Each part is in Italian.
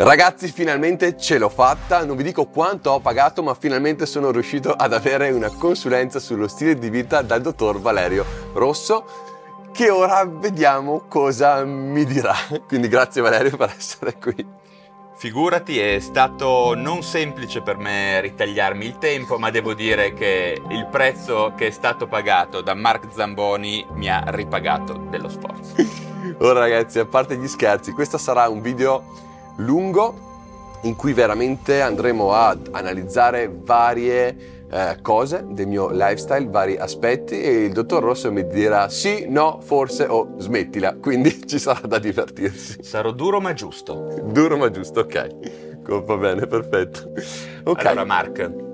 Ragazzi, finalmente ce l'ho fatta, non vi dico quanto ho pagato, ma finalmente sono riuscito ad avere una consulenza sullo stile di vita dal dottor Valerio Rosso, che ora vediamo cosa mi dirà. Quindi grazie Valerio per essere qui. Figurati, è stato non semplice per me ritagliarmi il tempo, ma devo dire che il prezzo che è stato pagato da Mark Zamboni mi ha ripagato dello sforzo. Ora ragazzi, a parte gli scherzi, questo sarà un video lungo in cui veramente andremo ad analizzare varie eh, cose del mio lifestyle, vari aspetti e il dottor Rosso mi dirà sì, no, forse o smettila, quindi ci sarà da divertirsi. Sarò duro ma giusto. Duro ma giusto, ok. Va bene, perfetto. Ok. Allora Mark,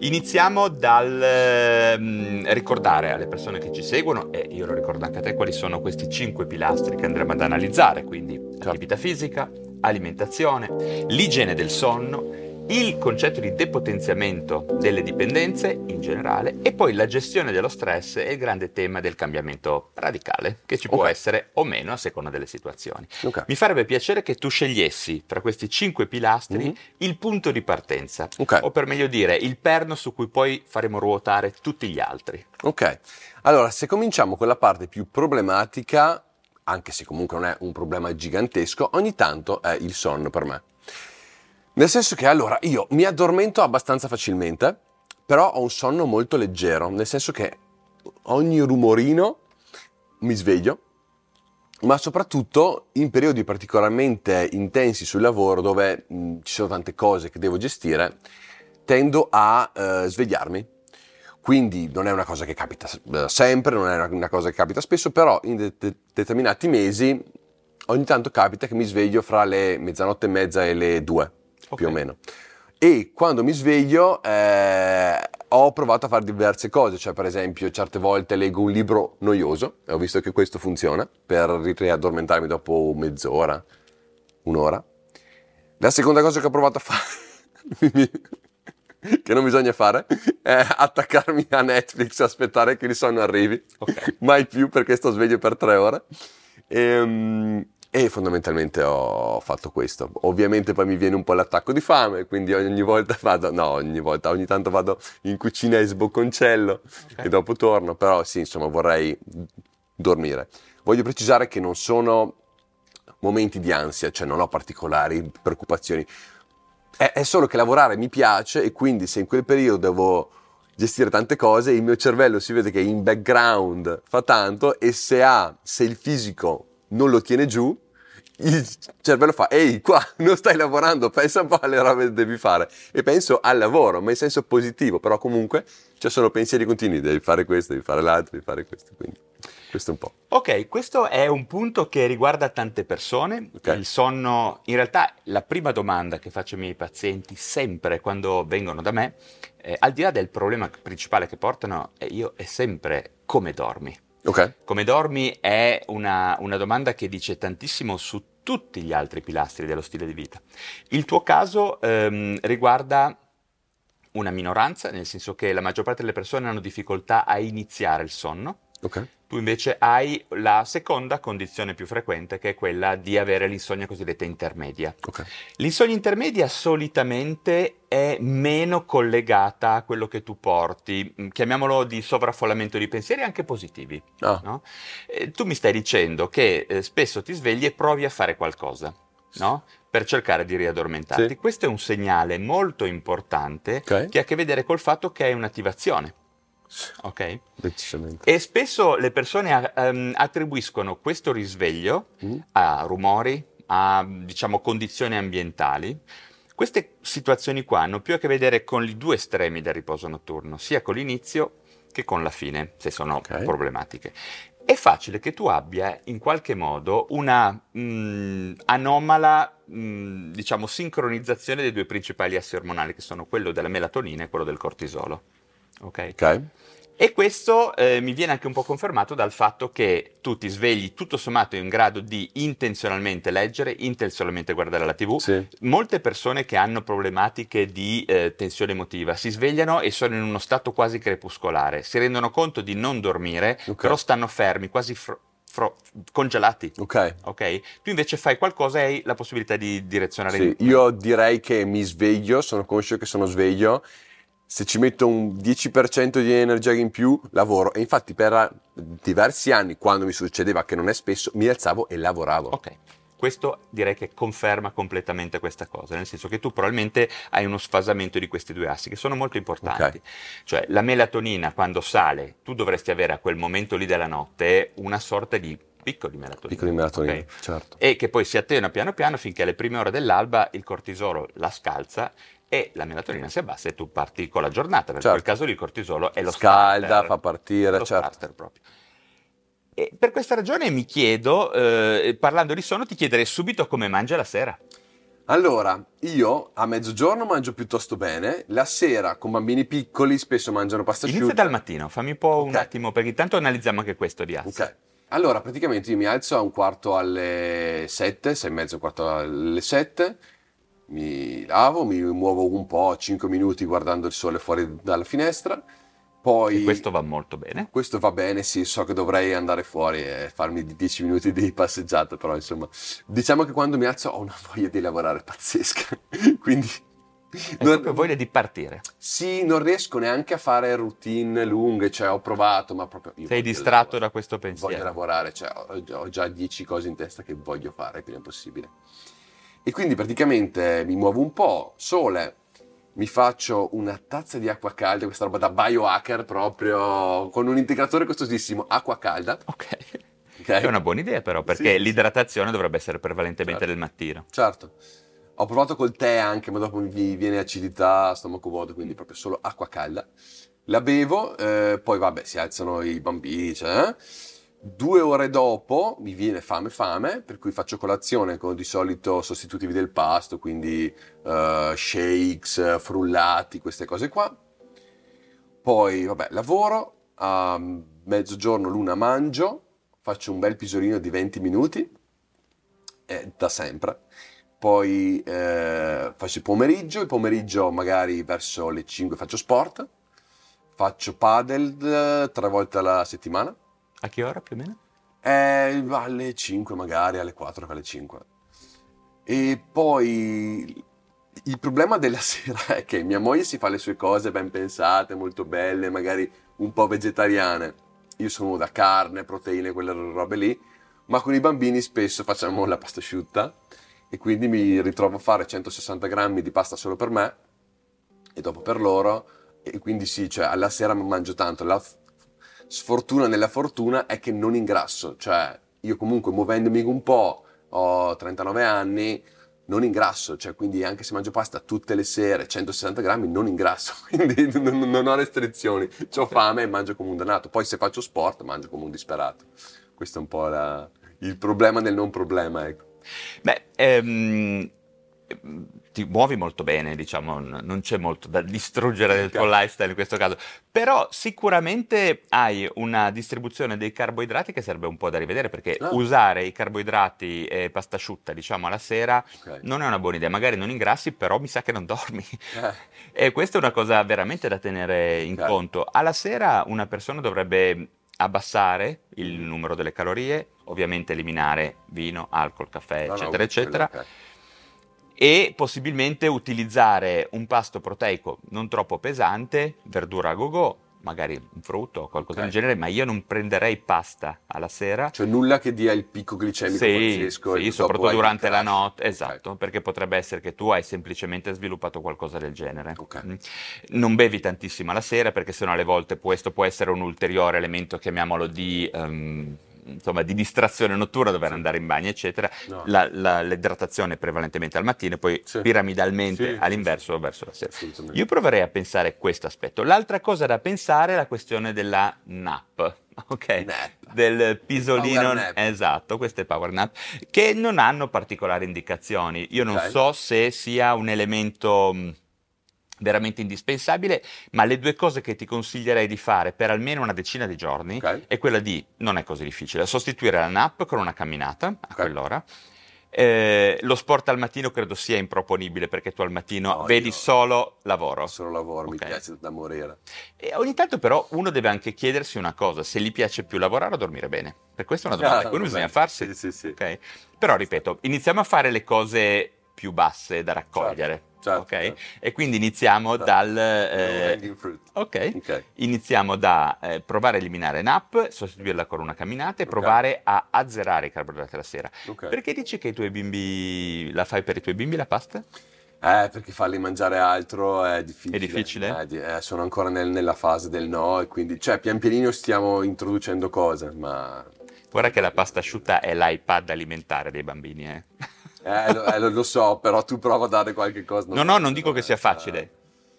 Iniziamo dal eh, ricordare alle persone che ci seguono, e io lo ricordo anche a te, quali sono questi cinque pilastri che andremo ad analizzare, quindi certo. attività fisica, alimentazione, l'igiene del sonno, il concetto di depotenziamento delle dipendenze in generale e poi la gestione dello stress e il grande tema del cambiamento radicale che ci può okay. essere o meno a seconda delle situazioni. Okay. Mi farebbe piacere che tu scegliessi tra questi cinque pilastri mm-hmm. il punto di partenza okay. o per meglio dire il perno su cui poi faremo ruotare tutti gli altri. Ok, allora se cominciamo con la parte più problematica anche se comunque non è un problema gigantesco, ogni tanto è il sonno per me. Nel senso che allora io mi addormento abbastanza facilmente, però ho un sonno molto leggero, nel senso che ogni rumorino mi sveglio, ma soprattutto in periodi particolarmente intensi sul lavoro dove mh, ci sono tante cose che devo gestire, tendo a eh, svegliarmi quindi non è una cosa che capita eh, sempre, non è una cosa che capita spesso, però in de- de- determinati mesi ogni tanto capita che mi sveglio fra le mezzanotte e mezza e le due, okay. più o meno. E quando mi sveglio eh, ho provato a fare diverse cose, cioè per esempio certe volte leggo un libro noioso e ho visto che questo funziona per riaddormentarmi dopo mezz'ora, un'ora. La seconda cosa che ho provato a fare che non bisogna fare è attaccarmi a Netflix aspettare che il sonno arrivi. Okay. Mai più perché sto sveglio per tre ore. E, ehm, e, fondamentalmente ho fatto questo. Ovviamente poi mi viene un po' l'attacco di fame, quindi ogni volta vado, no, ogni volta, ogni tanto vado in cucina e sbocconcello okay. e dopo torno, però sì, insomma, vorrei dormire. Voglio precisare che non sono momenti di ansia, cioè non ho particolari preoccupazioni è, è solo che lavorare mi piace e quindi se in quel periodo devo gestire tante cose, il mio cervello si vede che in background fa tanto e se ha, se il fisico non lo tiene giù, il cervello fa, ehi, qua non stai lavorando, pensa un po' alle robe che devi fare. E penso al lavoro, ma in senso positivo, però comunque ci sono pensieri continui, devi fare questo, devi fare l'altro, devi fare questo. Quindi questo un po'. Ok, questo è un punto che riguarda tante persone. Okay. Il sonno, in realtà la prima domanda che faccio ai miei pazienti sempre quando vengono da me, eh, al di là del problema principale che portano, è, io, è sempre come dormi. Okay. Come dormi è una, una domanda che dice tantissimo su tutti gli altri pilastri dello stile di vita. Il tuo caso ehm, riguarda una minoranza, nel senso che la maggior parte delle persone hanno difficoltà a iniziare il sonno. Okay. Tu invece hai la seconda condizione più frequente, che è quella di avere l'insonnia cosiddetta intermedia. Okay. L'insonnia intermedia solitamente è meno collegata a quello che tu porti, mm, chiamiamolo di sovraffollamento di pensieri anche positivi. Ah. No? Eh, tu mi stai dicendo che eh, spesso ti svegli e provi a fare qualcosa. No? per cercare di riaddormentarti. Sì. Questo è un segnale molto importante okay. che ha a che vedere col fatto che hai un'attivazione. Ok? Decisamente. E spesso le persone um, attribuiscono questo risveglio mm. a rumori, a diciamo condizioni ambientali. Queste situazioni qua hanno più a che vedere con i due estremi del riposo notturno, sia con l'inizio che con la fine, se sono okay. problematiche. È facile che tu abbia in qualche modo una mh, mm, anomala, mh, mm, diciamo, sincronizzazione dei due principali assi ormonali, che sono quello della melatonina e quello del cortisolo. Ok? Ok. E questo eh, mi viene anche un po' confermato dal fatto che tu ti svegli tutto sommato in grado di intenzionalmente leggere, intenzionalmente guardare la TV. Sì. Molte persone che hanno problematiche di eh, tensione emotiva si svegliano e sono in uno stato quasi crepuscolare, si rendono conto di non dormire, okay. però stanno fermi, quasi fr- fro- congelati. Ok. Ok? Tu invece fai qualcosa e hai la possibilità di direzionare Sì, il io direi che mi sveglio, sono conscio che sono sveglio. Se ci metto un 10% di energia in più, lavoro. E infatti per diversi anni, quando mi succedeva, che non è spesso, mi alzavo e lavoravo. Ok. Questo direi che conferma completamente questa cosa, nel senso che tu probabilmente hai uno sfasamento di questi due assi che sono molto importanti. Ok. Cioè la melatonina quando sale, tu dovresti avere a quel momento lì della notte una sorta di picco di melatonina. Piccoli melatonina, ok? certo. E che poi si attena piano piano finché alle prime ore dell'alba il cortisolo la scalza e la melatonina si abbassa e tu parti con la giornata, perché in Certo. quel caso lì il cortisolo è lo Scalda, starter. fa partire, lo certo. starter proprio. E per questa ragione mi chiedo, eh, parlando di sonno, ti chiederei subito come mangia la sera. Allora, io a mezzogiorno mangio piuttosto bene, la sera con bambini piccoli spesso mangiano pasta Inizia asciutta. dal mattino, fammi un po' un Ok. attimo, perché intanto analizziamo anche questo di asse. Ok. Allora, praticamente io mi alzo a un quarto alle 7, sei e mezzo, un quarto alle 7, mi lavo, mi muovo un po', 5 minuti guardando il sole fuori dalla finestra, poi... E questo va molto bene. Questo va bene, sì, so che dovrei andare fuori e farmi 10 minuti di passeggiata, però insomma, diciamo che quando mi alzo ho una voglia di lavorare pazzesca, quindi... Non- proprio voglia di partire. Sì, non riesco neanche a fare routine lunghe, cioè ho provato, ma proprio... io Sei voglio distratto lavorare. da questo Voglio pensiero. lavorare, cioè ho, ho già 10 cose in testa che voglio fare il prima possibile. E quindi praticamente mi muovo un po', sole, mi faccio una tazza di acqua calda, questa roba da biohacker proprio, con un integratore costosissimo, acqua calda. Ok. ok? È una buona idea però, perché Sì, sì, sì. l'idratazione dovrebbe essere prevalentemente Certo. del mattino. Certo. Ho provato col tè anche, ma dopo mi viene acidità, stomaco vuoto, quindi proprio solo acqua calda. La bevo, eh, poi vabbè, si alzano i bambini, cioè, eh. Due ore dopo mi viene fame fame, per cui faccio colazione con di solito sostitutivi del pasto, quindi eh, shakes, frullati, queste cose qua. Poi, vabbè, lavoro, a mezzogiorno l'una mangio, faccio un bel pisolino di 20 minuti, eh, da sempre. Poi eh, faccio il pomeriggio, il pomeriggio magari verso le 5 faccio sport, faccio padel eh, tre volte alla settimana, A che ora più o meno? eh, alle 5 magari, alle 4 alle 5. E poi il problema della sera è che mia moglie si fa le sue cose ben pensate, molto belle, magari un po' vegetariane. Io sono da carne, proteine, quelle robe lì, ma con i bambini spesso facciamo la pasta asciutta e quindi mi ritrovo a fare 160 grammi di pasta solo per me e dopo per loro e quindi sì, cioè alla sera mangio tanto. La sfortuna nella fortuna è che non ingrasso, cioè io comunque muovendomi un po', ho 39 anni, non ingrasso, cioè quindi anche se mangio pasta tutte le sere, 160 grammi, non ingrasso, quindi non, non ho restrizioni, ho fame e mangio come un dannato, poi se faccio sport mangio come un disperato, questo è un po' la- il problema del non problema, ecco. Beh, ehm, ti muovi molto bene, diciamo, non c'è molto da distruggere del tuo lifestyle in questo caso, però sicuramente hai una distribuzione dei carboidrati che serve un po' da rivedere, perché Ah. usare i carboidrati e pasta asciutta, diciamo, alla sera Ok. non è una buona idea, magari non ingrassi, però mi sa che non dormi. Eh, E questa è una cosa veramente da tenere in Ok. conto. Alla sera una persona dovrebbe abbassare il numero delle calorie, ovviamente eliminare vino, alcol, caffè, no, no, eccetera, quello, eccetera, ok. E possibilmente utilizzare un pasto proteico non troppo pesante, verdura a go-go, magari un frutto o qualcosa Ok. del genere, ma io non prenderei pasta alla sera. Cioè nulla che dia il picco glicemico Sì, pazzesco. sì, soprattutto durante la notte, esatto, perché potrebbe essere che tu hai semplicemente sviluppato qualcosa del genere. Ok. Mm. Non bevi tantissimo alla sera perché sennò alle volte questo può essere un ulteriore elemento, chiamiamolo di, ehm, insomma, di distrazione notturna, dover Sì. andare in bagno, eccetera. No. La- la- l'idratazione prevalentemente al mattino e poi Sì. piramidalmente Sì, all'inverso verso la sera. Io proverei a pensare questo aspetto. L'altra cosa da pensare è la questione della nap, ok? Nap. Del pisolino, esatto, queste power nap, che non hanno particolari indicazioni. Io non Ok. so se sia un elemento veramente indispensabile, ma le due cose che ti consiglierei di fare per almeno una decina di giorni Ok. è quella di, non è così difficile, sostituire la nap con una camminata a Ok. quell'ora Eh, lo sport al mattino credo sia improponibile perché tu al mattino No, vedi solo lavoro. Solo lavoro, mi Ok. piace da morire. E ogni tanto però uno deve anche chiedersi una cosa, se gli piace più lavorare o dormire bene. Per questa è una domanda Ah, che uno bisogna farsi. Sì, sì, sì. Però ripeto, iniziamo a fare le cose più basse da raccogliere. certo, ok? certo. E quindi iniziamo Certo. dal... Eh, fruit. ok. Iniziamo da eh, provare a eliminare NAP, sostituirla con una camminata e provare a azzerare i carboidrati la sera. Perché dici che i tuoi bimbi la fai per i tuoi bimbi la pasta? Eh, perché farli mangiare altro è difficile. È difficile? Eh, di- eh, sono ancora nel- nella fase del no e quindi, cioè, pian pianino stiamo introducendo cose, ma... Guarda che la pasta asciutta è l'iPad alimentare dei bambini, eh. Eh, lo, eh, lo- lo so, però tu prova a dare qualche cosa. No, no, non dico che sia facile.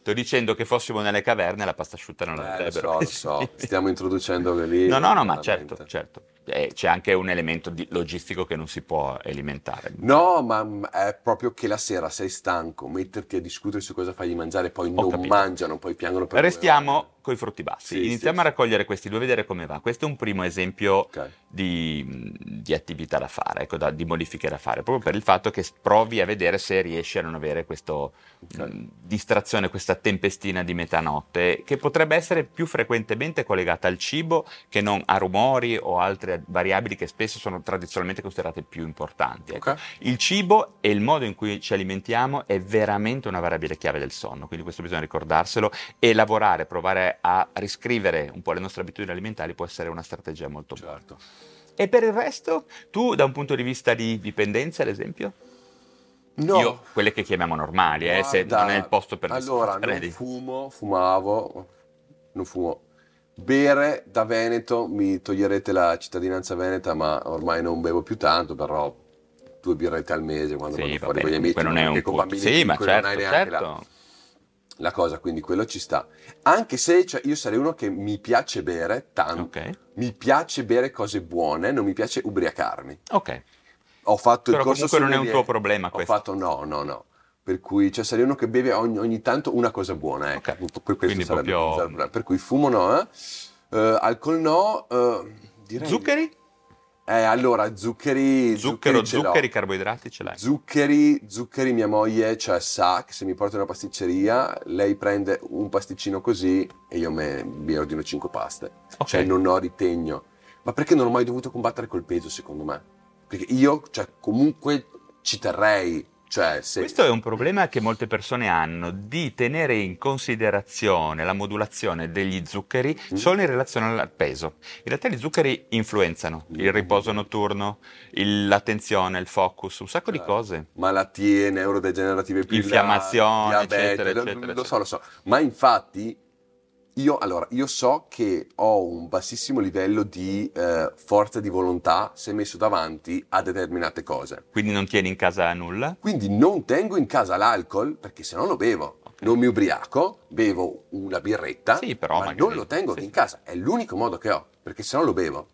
Sto dicendo che fossimo nelle caverne la pasta asciutta non la Eh, lo avrebbero. so, lo so, stiamo introducendo lì. No, no, no, ma veramente. certo, certo. Eh, c'è anche un elemento di- logistico che non si può alimentare. No, ma mm, è proprio che la sera sei stanco, metterti a discutere su cosa fargli mangiare, poi Ho non capito. mangiano, poi piangono per Restiamo con i frutti bassi. Sì, Iniziamo sì, a raccogliere questi due, vedere come va. Questo è un primo esempio Ok. di, di attività da fare, ecco, da- di modifiche da fare, proprio per il fatto che provi a vedere se riesci a non avere questa Ok. distrazione, questa tempestina di metanotte, che potrebbe essere più frequentemente collegata al cibo che non a rumori o altre variabili che spesso sono tradizionalmente considerate più importanti. ecco. Ok. Il cibo e il modo in cui ci alimentiamo è veramente una variabile chiave del sonno, quindi questo bisogna ricordarselo e lavorare, provare a riscrivere un po' le nostre abitudini alimentari può essere una strategia molto buona. Certo. E per il resto, tu da un punto di vista di dipendenza, ad esempio? No. Io, quelle che chiamiamo normali, eh, se non è il posto per Allora, non fumo, fumavo, non fumo. Bere da Veneto, mi toglierete la cittadinanza veneta, ma ormai non bevo più tanto, però due birrette al mese quando Sì, vado va fuori con gli amici, non è un con bambini Sì, ma piccoli, non certo, hai neanche la- certo. la cosa, quindi quello ci sta. Anche se cioè, io sarei uno che mi piace bere tanto, Ok, mi piace bere cose buone, non mi piace ubriacarmi. ok. Ho fatto Però il corso comunque non è un tuo problema Ho questo. fatto no, no, no. Per cui cioè, sarei uno che beve ogni, ogni tanto una cosa buona, ecco. Ok. Per questo Quindi sarebbe- proprio- sarebbe- Per cui fumo no, eh. Eh, alcol no, eh, direi... Zuccheri? Eh, allora, zuccheri... Zucchero, l'ho. zuccheri, carboidrati ce l'hai. Zuccheri, zuccheri mia moglie cioè, sa che se mi porta in una pasticceria lei prende un pasticcino così e io me, mi ordino 5 paste. Ok. Cioè non ho ritegno. Ma perché non ho mai dovuto combattere col peso secondo me? Perché io cioè, comunque ci terrei. Cioè, se... Questo è un problema che molte persone hanno di tenere in considerazione la modulazione degli zuccheri Mm. solo in relazione al peso. In realtà gli zuccheri influenzano il Mm. riposo notturno, il- l'attenzione, il focus, un sacco di Certo. cose. malattie neurodegenerative più Infiammazione, diabete, eccetera, lo- eccetera, Lo so, lo so. Ma infatti io, allora, io so che ho un bassissimo livello di eh, forza di volontà se messo davanti a determinate cose. Quindi non tieni in casa nulla. Quindi non tengo in casa l'alcol perché se no lo bevo. Non mi ubriaco, bevo una birretta, Sì, però ma magari- non lo tengo sì, in casa. È l'unico modo che ho, perché se no lo bevo.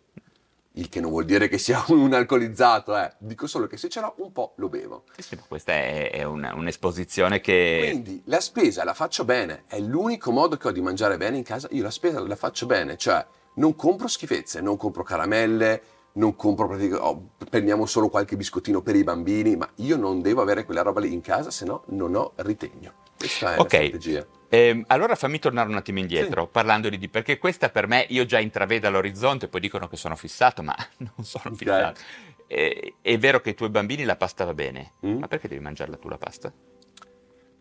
Il che non vuol dire che sia un alcolizzato, eh. Dico solo che se ce l'ho un po' lo bevo. Sì, ma questa è, è una- un'esposizione che... Quindi la spesa la faccio bene, è l'unico modo che ho di mangiare bene in casa. Io la spesa la faccio bene, cioè non compro schifezze, non compro caramelle, non compro praticamente, oh, prendiamo solo qualche biscottino per i bambini, ma io non devo avere quella roba lì in casa, se no non ho ritegno. Questa è Ok. la strategia. Ehm, allora fammi tornare un attimo indietro, parlando di... perché questa per me, io già intravedo all'orizzonte, poi dicono che sono fissato, ma non sono Ok. fissato. Eh, è vero che ai tuoi bambini la pasta va bene, Mm. ma perché devi mangiarla tu la pasta?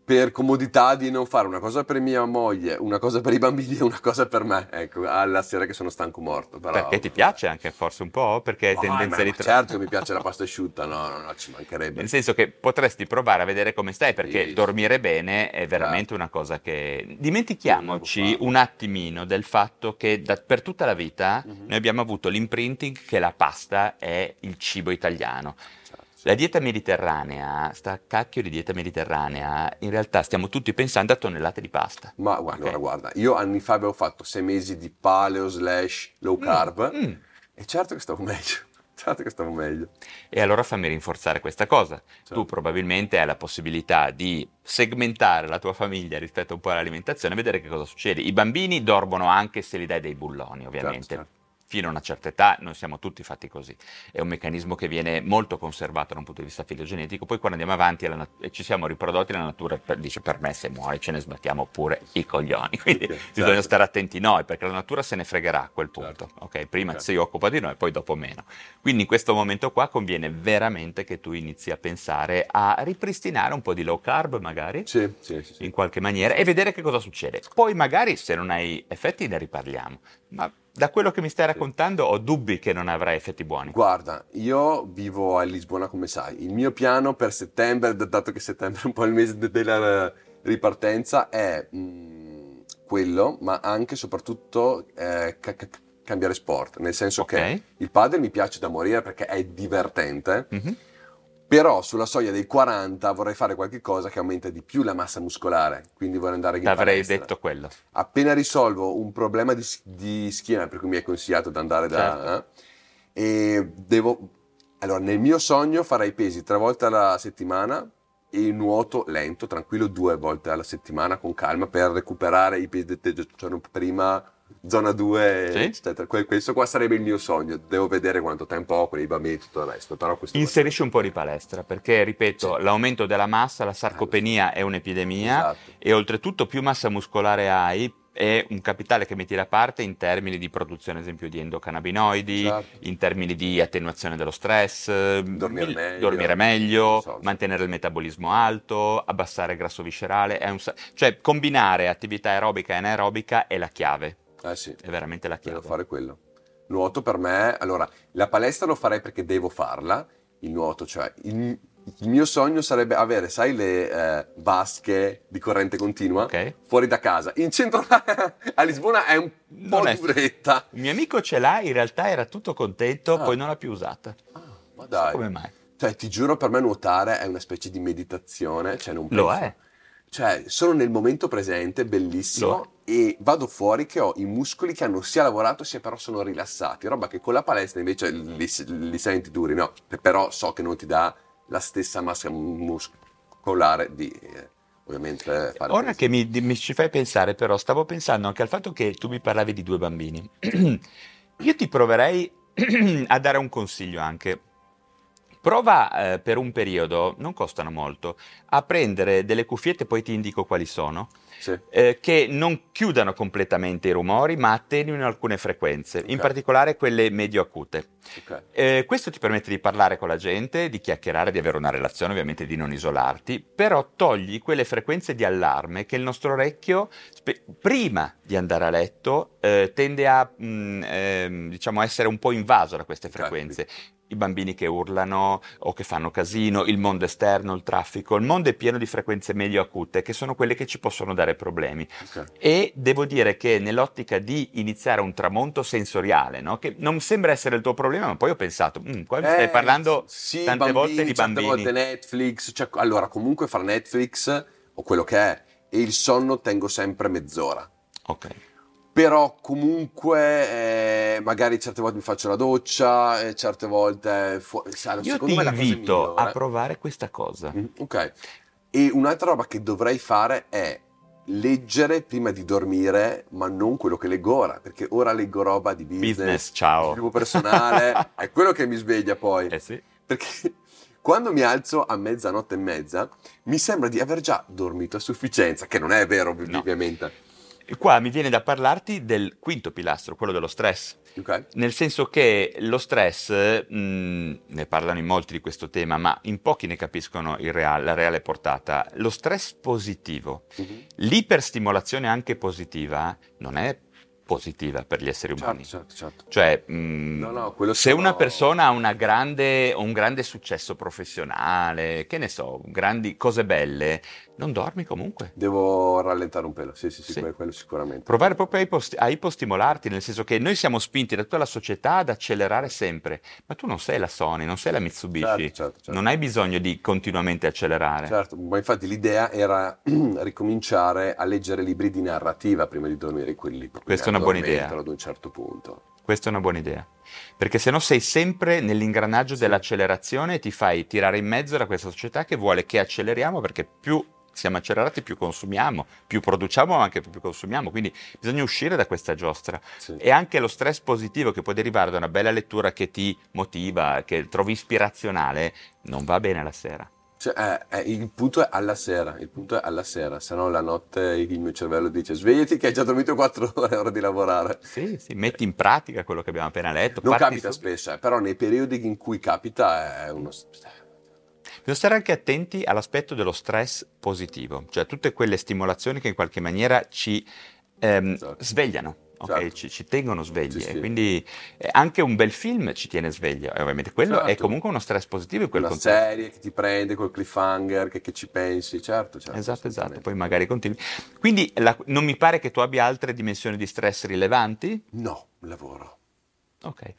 Per comodità di non fare una cosa per mia moglie, una cosa per i bambini e una cosa per me, ecco, alla sera che sono stanco morto. Però... Perché ti piace anche forse un po'? Perché hai Ma- tendenza di... tra- certo che mi piace la pasta asciutta, no, no, no, ci mancherebbe. Nel senso che potresti provare a vedere come stai, perché Sì. dormire bene è veramente una cosa che... Dimentichiamoci un attimino del fatto che da- per tutta la vita Mhm. noi abbiamo avuto l'imprinting che la pasta è il cibo italiano. Certo, sì. La dieta mediterranea, sta cacchio di dieta mediterranea, in realtà stiamo tutti pensando a tonnellate di pasta. Ma guarda, Ok. allora, guarda, io anni fa avevo fatto sei mesi di paleo slash low carb Mm. e certo che stavo meglio, certo che stavo meglio. E allora fammi rinforzare questa cosa. Certo. Tu probabilmente hai la possibilità di segmentare la tua famiglia rispetto un po' all'alimentazione e vedere che cosa succede. I bambini dormono anche se li dai dei bulloni, ovviamente. Certo, certo. Fino a una certa età, noi siamo tutti fatti così. È un meccanismo che viene molto conservato da un punto di vista filogenetico, poi quando andiamo avanti nat- ci siamo riprodotti, la natura per, dice per me se muori ce ne sbattiamo pure i coglioni, quindi okay, bisogna certo. stare attenti noi, perché la natura se ne fregherà a quel punto, certo. ok? Prima certo. si occupa di noi, poi dopo meno. Quindi in questo momento qua conviene veramente che tu inizi a pensare a ripristinare un po' di low carb magari, sì, sì, sì, in qualche maniera, e vedere che cosa succede. Poi magari se non hai effetti ne riparliamo, ma da quello che mi stai raccontando ho dubbi che non avrai effetti buoni. Guarda, io vivo a Lisbona come sai. Il mio piano per settembre, dato che settembre è un po' il mese de- della ripartenza, è mh, mm, quello, ma anche e soprattutto eh, ca- ca- cambiare sport. Nel senso okay. che il padre mi piace da morire perché è divertente. Mm-hmm però sulla soglia dei 40 vorrei fare qualcosa che aumenta di più la massa muscolare, quindi vorrei andare in T'avrei detto quello. Appena risolvo un problema di, di, schiena, per cui mi hai consigliato di andare da... Certo. Eh, e devo... Allora, nel mio sogno farei pesi tre volte alla settimana e nuoto lento, tranquillo, due volte alla settimana con calma per recuperare i pesi del giorno prima zona 2, sì? eccetera. Questo qua sarebbe il mio sogno. Devo vedere quanto tempo ho con i bambini e tutto il resto. Però Inserisci un po' di palestra perché, ripeto, sì. l'aumento della massa, la sarcopenia è un'epidemia esatto. e oltretutto più massa muscolare hai, è un capitale che metti da parte in termini di produzione, ad esempio, di endocannabinoidi, esatto. in termini di attenuazione dello stress, dormire il, meglio, dormire meglio so. mantenere il metabolismo alto, abbassare il grasso viscerale, un, cioè combinare attività aerobica e anaerobica è la chiave. Eh sì. È veramente la chiave. Devo fare quello. Nuoto per me, allora, la palestra lo farei perché devo farla, il nuoto, cioè il, il mio sogno sarebbe avere, sai, le eh, vasche di corrente continua okay. fuori da casa. In centro a Lisbona è un po' non duretta. Un mio amico ce l'ha, in realtà era tutto contento, ah. poi non l'ha più usata. Ah, ma dai. So come mai? Cioè, ti giuro, per me nuotare è una specie di meditazione. Cioè non penso... Lo è. Cioè, sono nel momento presente, bellissimo, e vado fuori che ho i muscoli che hanno sia lavorato sia però sono rilassati. Roba che con la palestra invece li, li senti duri, no? Però so che non ti dà la stessa massa muscolare di... Eh, ovviamente fare Ora che mi, mi, ci fai pensare, però, stavo pensando anche al fatto che tu mi parlavi di due bambini. Io ti proverei a dare un consiglio anche. Prova eh, per un periodo, non costano molto, a prendere delle cuffiette, poi ti indico quali sono, sì. eh, che non chiudano completamente i rumori, ma attenuino alcune frequenze, okay. in particolare quelle medio acute. Okay. Eh, questo ti permette di parlare con la gente, di chiacchierare, di avere una relazione, ovviamente di non isolarti, però togli quelle frequenze di allarme che il nostro orecchio, spe- prima di andare a letto, eh, tende a mh, mm, ehm, diciamo essere un po' invaso da queste frequenze. Okay i bambini che urlano o che fanno casino, il mondo esterno, il traffico, il mondo è pieno di frequenze medio acute che sono quelle che ci possono dare problemi. Okay. E devo dire che nell'ottica di iniziare un tramonto sensoriale, no? che non sembra essere il tuo problema, ma poi ho pensato, mm, qua mi stai eh, parlando sì, tante bambini, volte di bambini. Tante volte Netflix, cioè, allora comunque fra Netflix o quello che è e il sonno tengo sempre mezz'ora. Ok però comunque eh, magari certe volte mi faccio la doccia, e certe volte fu- sai, Io ti invito a provare questa cosa. Mm, ok. E un'altra roba che dovrei fare è leggere prima di dormire, ma non quello che leggo ora, perché ora leggo roba di business, business ciao. sviluppo personale, è quello che mi sveglia poi. Eh sì. Perché quando mi alzo a mezzanotte e mezza, mi sembra di aver già dormito a sufficienza, che non è vero, no. ovviamente. Qua mi viene da parlarti del quinto pilastro, quello dello stress. Okay. Nel senso che lo stress, mh, mm, ne parlano in molti di questo tema, ma in pochi ne capiscono reale, la reale portata. Lo stress positivo, uh-huh. l'iperstimolazione anche positiva, non è positiva per gli esseri umani. Certo, certo, certo. Cioè, mh, mm, no, no, se sono... una persona ha grande, un grande successo professionale, che ne so, grandi cose belle, non dormi comunque. Devo rallentare un pelo, sì, sì, sì, sì. quello sicuramente. Provare proprio a, ipost- a ipostimolarti, nel senso che noi siamo spinti da tutta la società ad accelerare sempre, ma tu non sei la Sony, non sei la Mitsubishi, certo, certo, certo. non hai bisogno di continuamente accelerare. Certo, ma infatti l'idea era ricominciare a leggere libri di narrativa prima di dormire, quelli è una buona idea. ad un certo punto. Questa è una buona idea, perché se no sei sempre nell'ingranaggio sì. dell'accelerazione e ti fai tirare in mezzo da questa società che vuole che acceleriamo perché più siamo accelerati più consumiamo, più produciamo ma anche più consumiamo, quindi bisogna uscire da questa giostra. Sì. E anche lo stress positivo che può derivare da una bella lettura che ti motiva, che trovi ispirazionale, non va bene la sera. Cioè, eh, eh, il punto è alla sera, il punto è alla sera, se no la notte il mio cervello dice svegliati che hai già dormito 4 ore, è ora di lavorare. Sì, sì, metti in pratica quello che abbiamo appena letto. Non capita subito. spesso, eh, però nei periodi in cui capita è uno... Bisogna stare anche attenti all'aspetto dello stress positivo, cioè tutte quelle stimolazioni che in qualche maniera ci ehm, Certo. svegliano. Ok? Certo. Ci, ci tengono svegli Sì, e sì. quindi eh, anche un bel film ci tiene svegli e ovviamente quello è Certo. comunque uno stress positivo in quel Una contesto serie che ti prende col cliffhanger, che, che ci pensi, certo, certo. esatto esatto poi magari continui quindi la- non mi pare che tu abbia altre dimensioni di stress rilevanti No, lavoro. ok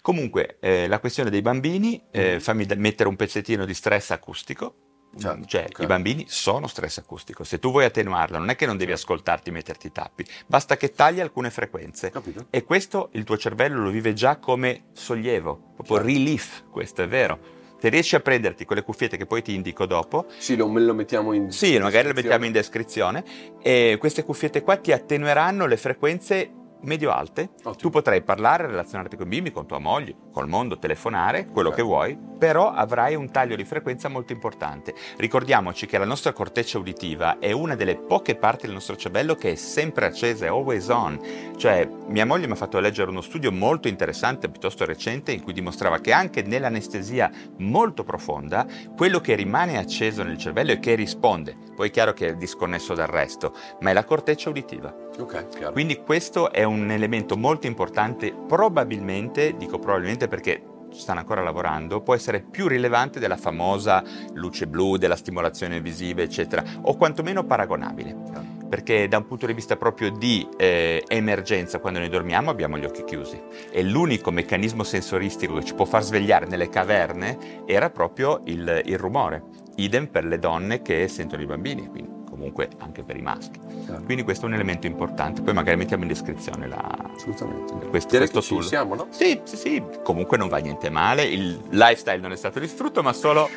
comunque eh, la questione dei bambini eh, fammi da- mettere un pezzettino di stress acustico Certo, cioè, ok. i bambini sono stress acustico. Se tu vuoi attenuarlo, non è che non devi ascoltarti e metterti i tappi, basta che tagli alcune frequenze. Capito? E questo il tuo cervello lo vive già come sollievo, proprio Certo. relief, questo è vero. Se riesci a prenderti quelle cuffiette che poi ti indico dopo, Sì, lo, lo mettiamo in... sì, magari le mettiamo in descrizione, e queste cuffiette qua ti attenueranno le frequenze medio-alte. Ottimo. Tu potrai parlare, relazionarti con i bimbi, con tua moglie, col mondo, telefonare, quello Ok. che vuoi, però avrai un taglio di frequenza molto importante. Ricordiamoci che la nostra corteccia uditiva è una delle poche parti del nostro cervello che è sempre accesa, è always on. Cioè, mia moglie mi ha fatto leggere uno studio molto interessante, piuttosto recente, in cui dimostrava che anche nell'anestesia molto profonda, quello che rimane acceso nel cervello e che risponde, poi è chiaro che è disconnesso dal resto, ma è la corteccia uditiva. Ok, chiaro. Quindi questo è un elemento molto importante, probabilmente, dico probabilmente perché ci stanno ancora lavorando, può essere più rilevante della famosa luce blu, della stimolazione visiva, eccetera, o quantomeno paragonabile. Perché da un punto di vista proprio di eh, emergenza, quando noi dormiamo abbiamo gli occhi chiusi e l'unico meccanismo sensoristico che ci può far svegliare nelle caverne era proprio il, il rumore. Idem per le donne che sentono i bambini, quindi comunque anche per i maschi. Chiaro. Quindi questo è un elemento importante. Poi magari mettiamo in descrizione la... Assolutamente. questo, Direi questo tool. siamo, no? Sì, sì, sì, comunque non va niente male. Il lifestyle non è stato distrutto, ma solo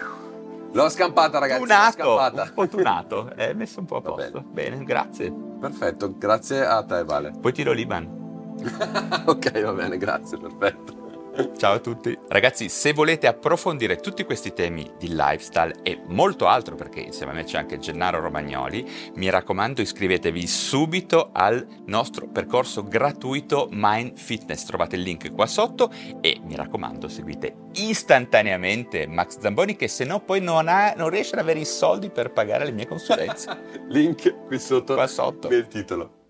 L'ho scampata, ragazzi. l'ho tunato. scampata. Un po' tunato. È messo un po' a posto. Bene. grazie. Perfetto, grazie a te, Vale. Poi tiro l'Iban. ok, va bene, grazie, perfetto. Ciao a tutti. Ragazzi, se volete approfondire tutti questi temi di lifestyle e molto altro, perché insieme a me c'è anche Gennaro Romagnoli, mi raccomando iscrivetevi subito al nostro percorso gratuito Mind Fitness. Trovate il link qua sotto e mi raccomando seguite istantaneamente Max Zamboni che se no poi non, ha, non riesce ad avere i soldi per pagare le mie consulenze. Link qui sotto qua sotto. nel titolo.